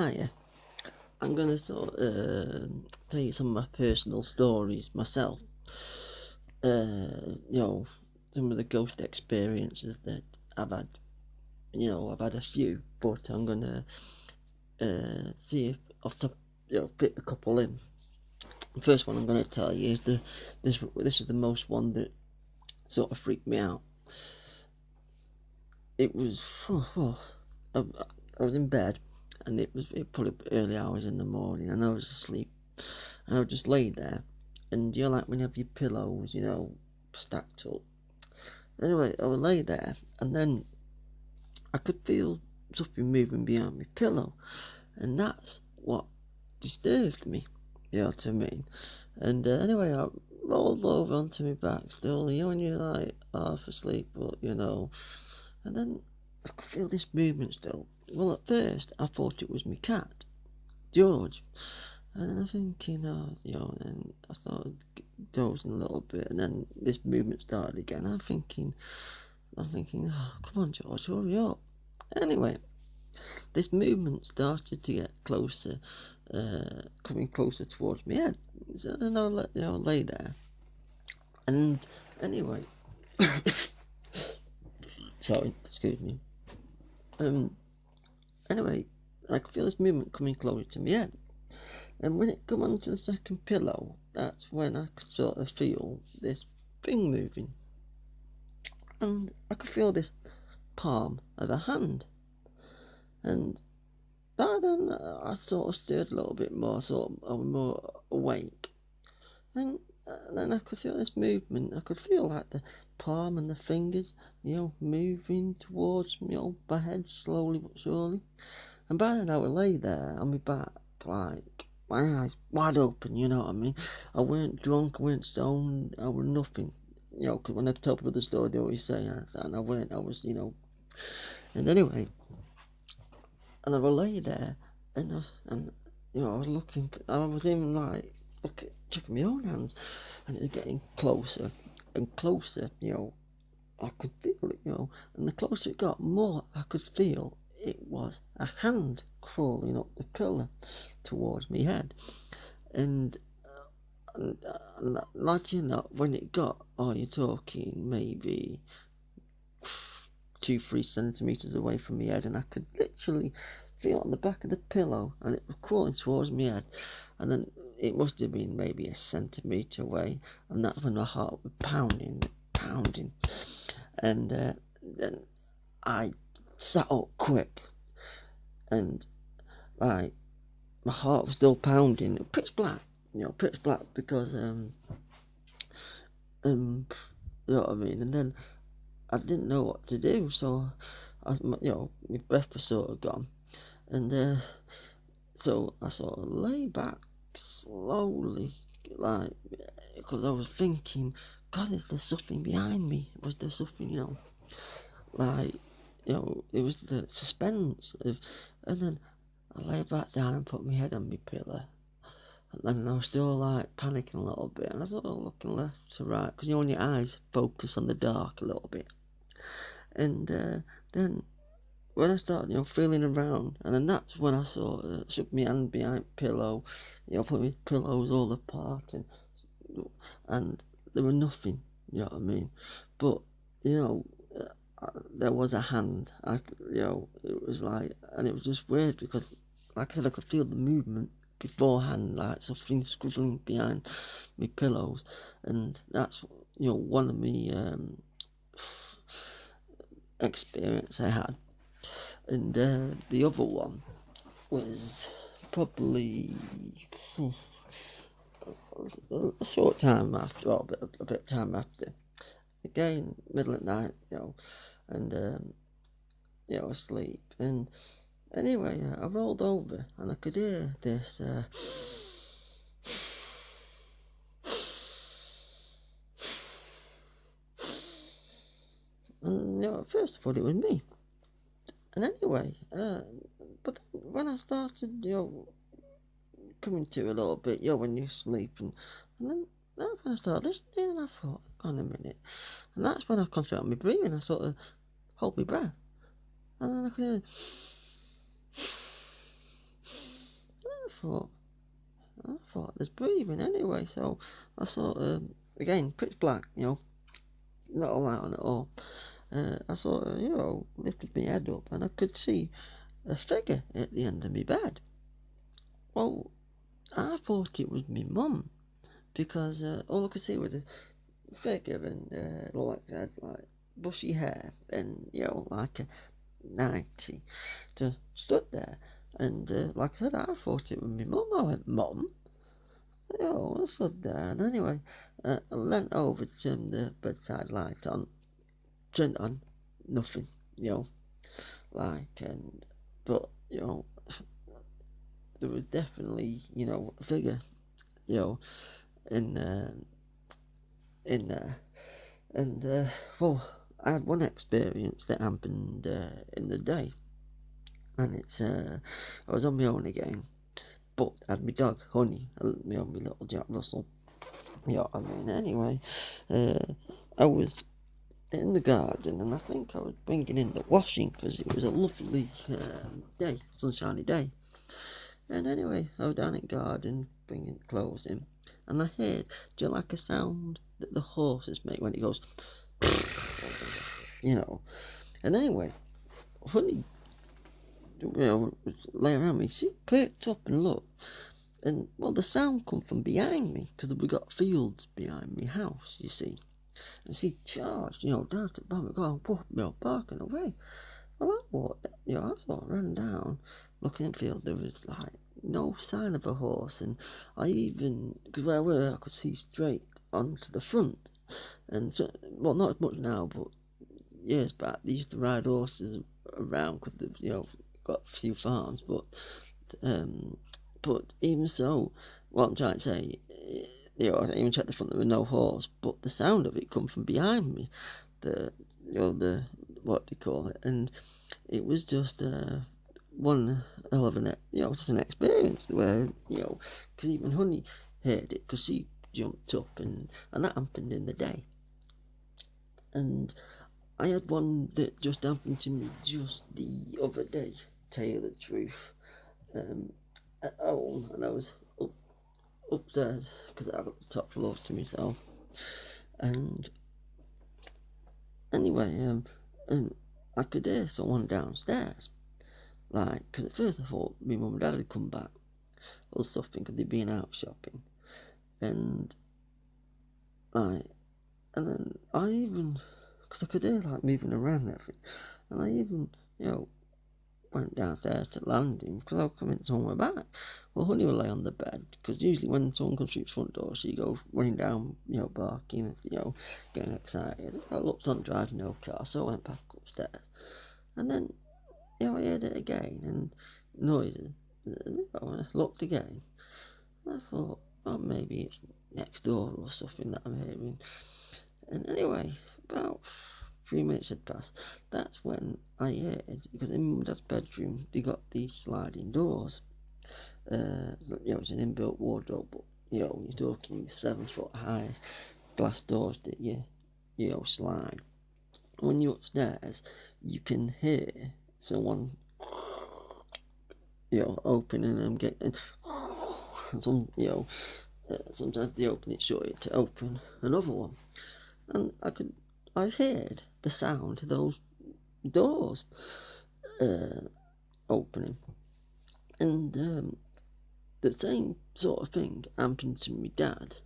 Hiya. I'm going to sort uh, tell you some of my personal stories myself. Uh, you know, some of the ghost experiences that I've had. You know, I've had a few, but I'm going to uh, see if off the you know, fit a couple in. The first one I'm going to tell you is the this this is the most one that sort of freaked me out. It was oh, oh, I, I was in bed and it was it probably early hours in the morning and I was asleep and I just lay there and you know like when you have your pillows you know stacked up. Anyway, I would lay there and then I could feel something moving behind my pillow and that's what disturbed me. You know what I mean? And uh, anyway, I rolled over onto my back still, you know, when you're like half asleep, but you know, and then I could feel this movement still. Well, at first, I thought it was my cat, George. And then I'm thinking, oh, you know, and I started dozing a little bit, and then this movement started again. I'm thinking, I'm thinking, oh, come on, George, hurry up. Anyway, this movement started to get closer, uh, coming closer towards me head. So then I let you know, lay there. And anyway, sorry, excuse me. Um, anyway, I could feel this movement coming closer to me head. And when it come onto the second pillow, that's when I could sort of feel this thing moving. And I could feel this palm of a hand and by then, I sort of stirred a little bit more, sort of more awake. And, and then I could feel this movement. I could feel like the palm and the fingers, you know, moving towards me, you know, my head slowly but surely. And by then I would lay there on my back, like my eyes wide open, you know what I mean? I weren't drunk, I weren't stoned, I was nothing. You know, because when I tell people the story, they always say, and I weren't, I was, you know. And anyway, and I would lay there, and I, and you know I was looking, I was even like looking, checking my own hands, and it was getting closer and closer. You know, I could feel it. You know, and the closer it got, more I could feel it was a hand crawling up the pillar towards me head, and. Uh, and, and like you know, when it got, oh, you're talking maybe two, three centimeters away from my head, and I could literally feel on the back of the pillow, and it was crawling towards my head, and then it must have been maybe a centimeter away, and that's when my heart was pounding, pounding, and uh, then I sat up quick, and like my heart was still pounding, pitch black, you know, pitch black because um um you know what I mean, and then I didn't know what to do, so I, you know, my breath was sort of gone, and uh, so I sort of lay back slowly, like because I was thinking, God, is there something behind me? Was there something, you know, like you know, it was the suspense of, and then I lay back down and put my head on my pillow. And then I was still like panicking a little bit, and I was looking left to right because you know when your eyes focus on the dark a little bit. And uh, then when I started, you know, feeling around, and then that's when I sort of shook my hand behind pillow, you know, put my pillows all apart, and and there was nothing, you know what I mean? But you know, uh, there was a hand. I, you know, it was like, and it was just weird because, like I said, I could feel the movement beforehand, like something scribbling behind my pillows, and that's you know one of me. Um, experience I had. And uh, the other one was probably a short time after, or a bit, a bit time after. Again, middle of night, you know, and um, you know, asleep. And anyway, I rolled over and I could hear this. Uh, And you know, at first I thought it was me. And anyway, uh, but when I started, you know, coming to a little bit, you know, when you're sleeping, and then that's when I started listening, and I thought, on a minute. And that's when I concentrated on my breathing. I sort of hold my breath. And then I could hear, thought, I thought there's breathing anyway. So I sort of, again, pitch black, you know, not a light on at all. Uh, I sort of, you know, lifted my head up and I could see a figure at the end of my bed. Well, I thought it was my mum because uh, all I could see was a figure and uh, like that, like bushy hair and you know, like a ninety, just stood there. And uh, like I said, I thought it was my mum. I went, Mum? Oh, I stood there. And anyway, uh, I leant over to turn the bedside light on, turned on, nothing, you know, like, and, but, you know, there was definitely, you know, a figure, you know, in, uh, in there. And, uh, well, I had one experience that happened uh, in the day and it's uh, I was on my own again, but I had my dog Honey, me on my little Jack Russell. Yeah, I mean, anyway, uh, I was in the garden, and I think I was bringing in the washing because it was a lovely um, day, sunshiny day. And anyway, I was down in the garden bringing clothes in, and I heard, do you like a sound that the horses make when it goes, you know? And anyway, Honey you know, lay around me. She perked up and looked, and well, the sound come from behind me because we got fields behind me house, you see. And she charged, you know, down to bottom, going, whoop, you know, barking away. Well, I walked, you know, I sort of ran down, looking in the field. There was like no sign of a horse, and I even, because where I were, I could see straight onto the front. And so, well, not as much now, but years back, they used to ride horses around because, you know, got a few farms, but um, but even so, what I'm trying to say, you know, I even checked the front, there were no horse, but the sound of it come from behind me, the you know the what do you call it, and it was just uh, one hell of an you know just an experience where you know because even Honey heard it because she jumped up and and that happened in the day, and I had one that just happened to me just the other day tell you the truth. Um, at home, and I was upstairs because I got the top floor to myself. And anyway, um, um, I could hear someone downstairs. Like, because at first I thought my mum and dad had come back or something because they'd been out shopping. And, like, and then I even, because I could hear like moving around and everything, and I even, you know, went downstairs to landing because I was coming somewhere back. Well, Honey will lay on the bed because usually when someone comes through the front door, she goes running down, you know, barking, you know, getting excited. I looked on driving no car, so I went back upstairs. And then, you know, I heard it again and noises. And I looked again. I thought, well, maybe it's next door or something that I'm hearing. And anyway, about three minutes had passed. That's when I heard, because in my dad's bedroom, they got these sliding doors. Uh, you know, it's an inbuilt wardrobe, but, you know, you're talking seven foot high glass doors that you, you know, slide. When you're upstairs, you can hear someone, you know, opening and getting, some, you know, uh, sometimes they open it short to open another one. And I could I heard the sound of those doors uh, opening. And um, the same sort of thing happened to my dad.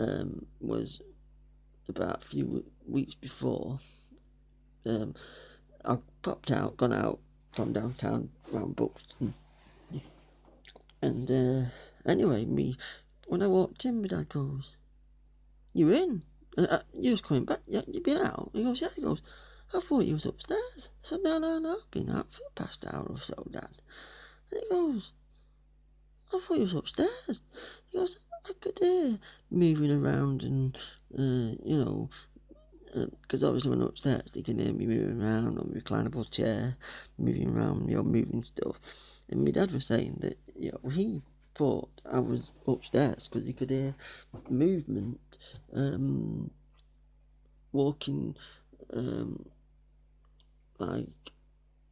Um, was about a few weeks before. Um, I popped out, gone out, gone downtown round Buxton. And uh, anyway, me when I walked in, my dad goes, "You in?" Uh, you was coming back. yeah, You, you been out? He goes, yeah. He goes, I thought you was upstairs. I said, no, no, no. I've been out for the past hour or so, Dad. And he goes, I thought you was upstairs. He goes, I could hear moving around and, uh, you know, because uh, obviously when I'm upstairs, they can hear me moving around on my reclinable chair, moving around, you know, moving stuff. And my dad was saying that, you know, he thought I was upstairs because he could hear movement, um, walking, um, like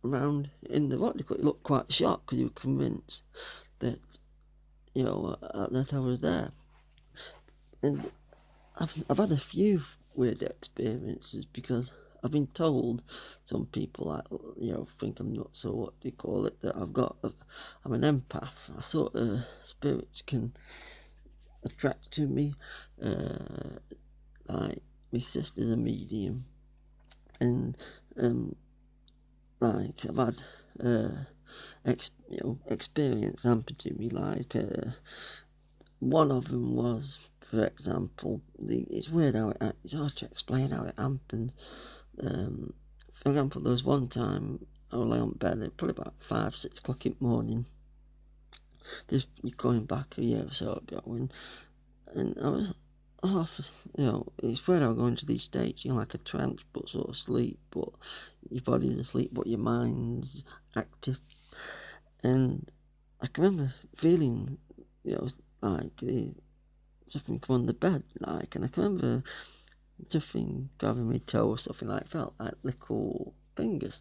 around in the what he looked quite shocked because he was convinced that you know, uh, that I was there. And I've, I've had a few weird experiences because I've been told some people, I, you know, think I'm not so what do you call it, that I've got, I'm an empath. I thought uh, spirits can attract to me. Uh, like, my sister's a medium. And, um, like, I've had, uh, ex, you know, experience happen to me. Like, uh, one of them was, for example, the, it's weird how it, it's hard to explain how it happens. Um, for example, there was one time I was laying on bed at probably about five, six o'clock in the morning. This going back a year or so ago, and and I was half, you know, it's weird how going to these states, you're like a trance, but sort of sleep, but your body's asleep, but your mind's active. And I can remember feeling, you know, like something come on the bed, like, and I can remember something grabbing my toe or something like felt like little fingers.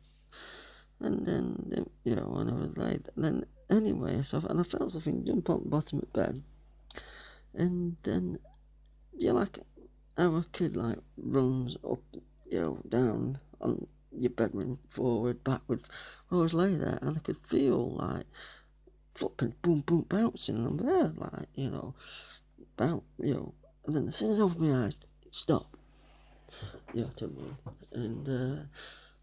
And then, you know, when I was like, then anyway, so and I felt something jump on the bottom of the bed, and then you know, like our kid like runs up, you know, down on your bedroom, forward, backward. I was lay there and I could feel like footprints boom boom bouncing and I'm there like, you know, bounce, you know, and then as soon as opened my eyes, it stopped. You know I mean? And uh,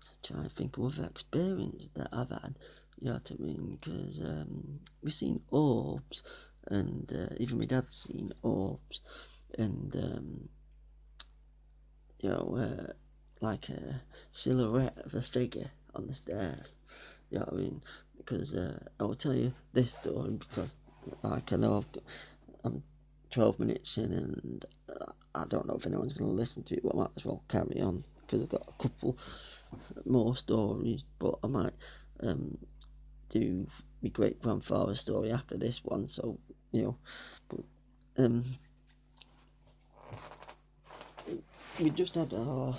so to think of other experience that I've had. You know I mean? Because um, we've seen orbs, and uh, even my dad's seen orbs, and um, you know, uh, like a silhouette of a figure on the stairs. You know what I mean? Because uh, I will tell you this story because, like, I know I've got, I'm 12 minutes in and I don't know if anyone's going to listen to it, but I might as well carry on because I've got a couple more stories. But I might um, do my great grandfather's story after this one, so you know. But um, we just had our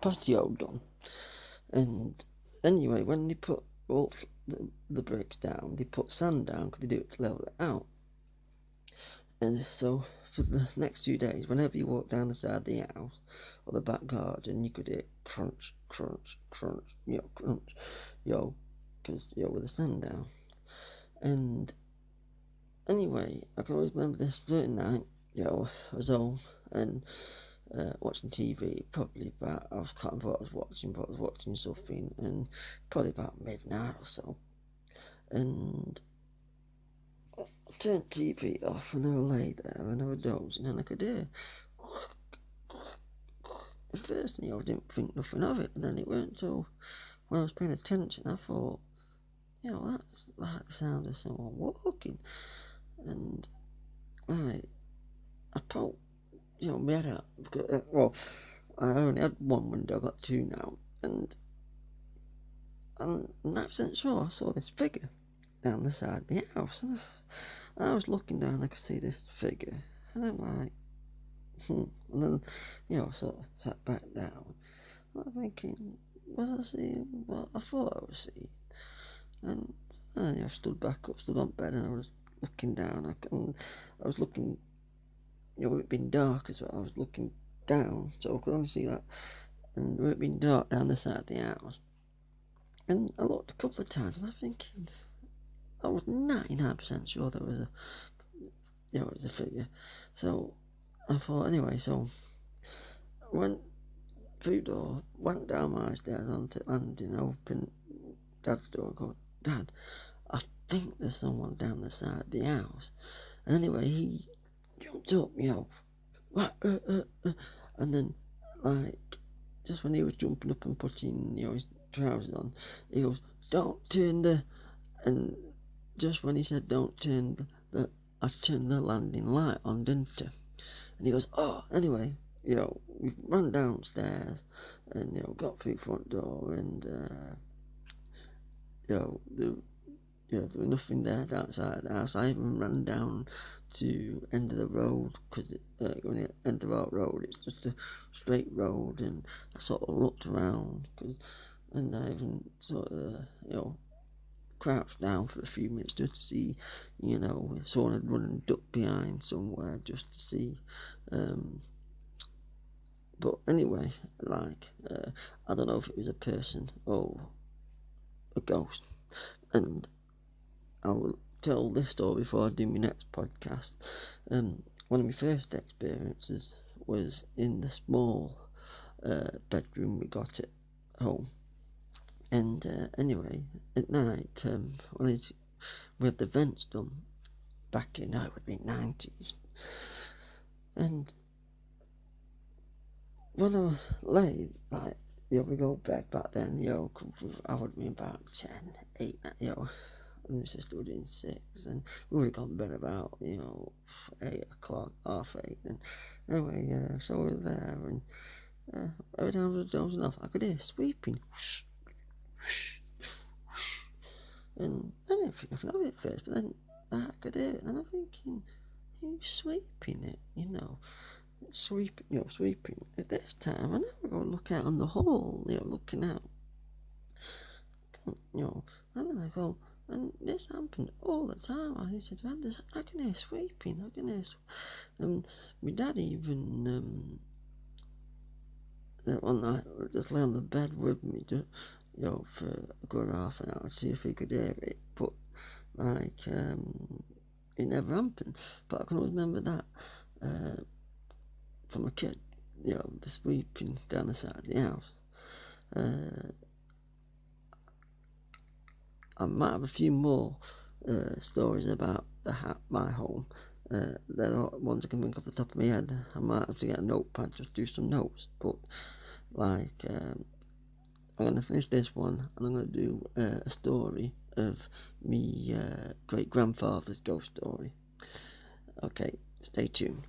patio done, and anyway, when they put all the, the bricks down, they put sand down because they do it to level it out. And so for the next few days, whenever you walk down the side of the house or the back garden, you could hear crunch, crunch, crunch, yo, crunch, yo, because yo, with the sun down. And anyway, I can always remember this certain night, yo, I was home and uh, watching TV, probably about, I was can't remember what I was watching, but I was watching something, and probably about midnight or so. And I turned TV off and I was laid there and and I could hear. At first, you know, I didn't think nothing of it, and then it weren't until when I was paying attention, I thought, you know, that's like the sound of someone walking. And I, I poked, you know, my head out. Because, uh, well, I only had one window, I got two now. And, and that sense, sure, I saw this figure down the side of the house. And I, I was looking down, I could see this figure, and I'm like, hmm. And then, you know, sort of sat back down. And I'm thinking, was I seeing what I thought I was seeing? And, and then you know, I stood back up, stood on bed, and I was looking down. I, and I was looking, you know, it being dark as well. I was looking down, so I could only see that. And it being dark down the side of the house. And I looked a couple of times, and I'm thinking, I was 99% sure there was a, you know, it was a figure. So I thought, anyway, so I went through door, went down my stairs onto landing, opened Dad's door, and go, Dad, I think there's someone down the side of the house. And anyway, he jumped up, you know, uh, uh, uh, and then, like, just when he was jumping up and putting, you know, his trousers on, he goes, don't turn the, and just when he said don't turn the, I turned the landing light on, didn't I? And he goes, oh, anyway, you know, we run downstairs and, you know, got through the front door and, uh, you know, the, you know, there was nothing there outside the house. I even ran down to end of the road because uh, when you enter the road, it's just a straight road, and I sort of looked around because, and I even sort of, you know, crouched down for a few minutes just to see, you know, someone had run and ducked behind somewhere just to see. Um, but anyway, like, uh, I don't know if it was a person or a ghost. And I will tell this story before I do my next podcast. Um, one of my first experiences was in the small uh, bedroom we got at home. And uh, anyway, at night, um, when we had the vents done back in, oh, it would be 90s. And when I was laid, like, you know, we go bed back then, you know, I would be about 10, 8, you know, and my sister was in 6, and we would have gone to bed about, you know, 8 o'clock, half 8, and anyway, uh, so we were there, and uh, every time I was dozing off, I could hear sweeping, whoosh, and I didn't think nothing of it first, but then I could hear it, and I'm thinking, who's sweeping it, you know, sweeping, you know, sweeping. At this time, I never go look out on the hall, you know, looking out. You know, and then I go, and this happened all the time. I said, man, this, I can hear sweeping, I can hear. And my dad even, um, that one night, just lay on the bed with me, just, you know, for a good half an hour, see if he could hear it. But, like, um, it never happened. But I can always remember that. Uh, from a kid, you know, the sweeping down the side of the house. Uh, I might have a few more uh, stories about the ha- my home. Uh, they're the ones I can think off the top of my head. I might have to get a notepad just do some notes. But like, um, I'm gonna finish this one, and I'm gonna do uh, a story of me uh, great grandfather's ghost story. Okay, stay tuned.